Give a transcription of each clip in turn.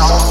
song.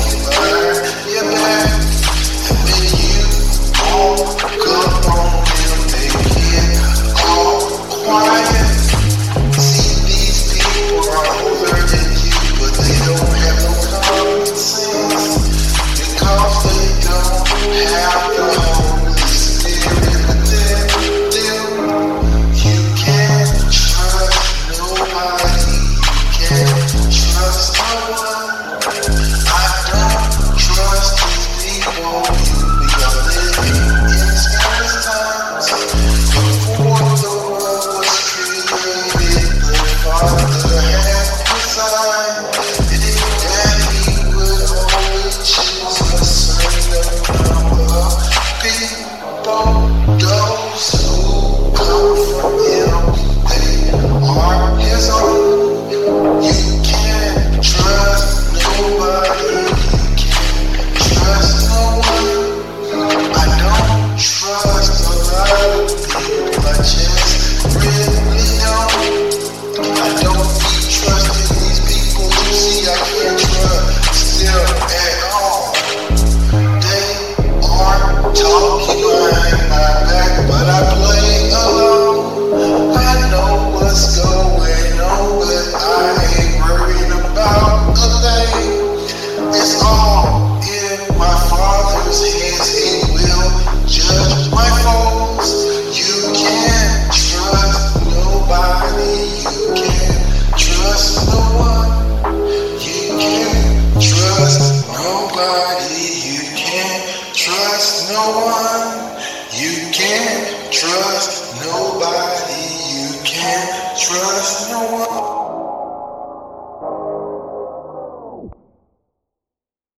trust no one. You can't trust nobody. You can't trust no one.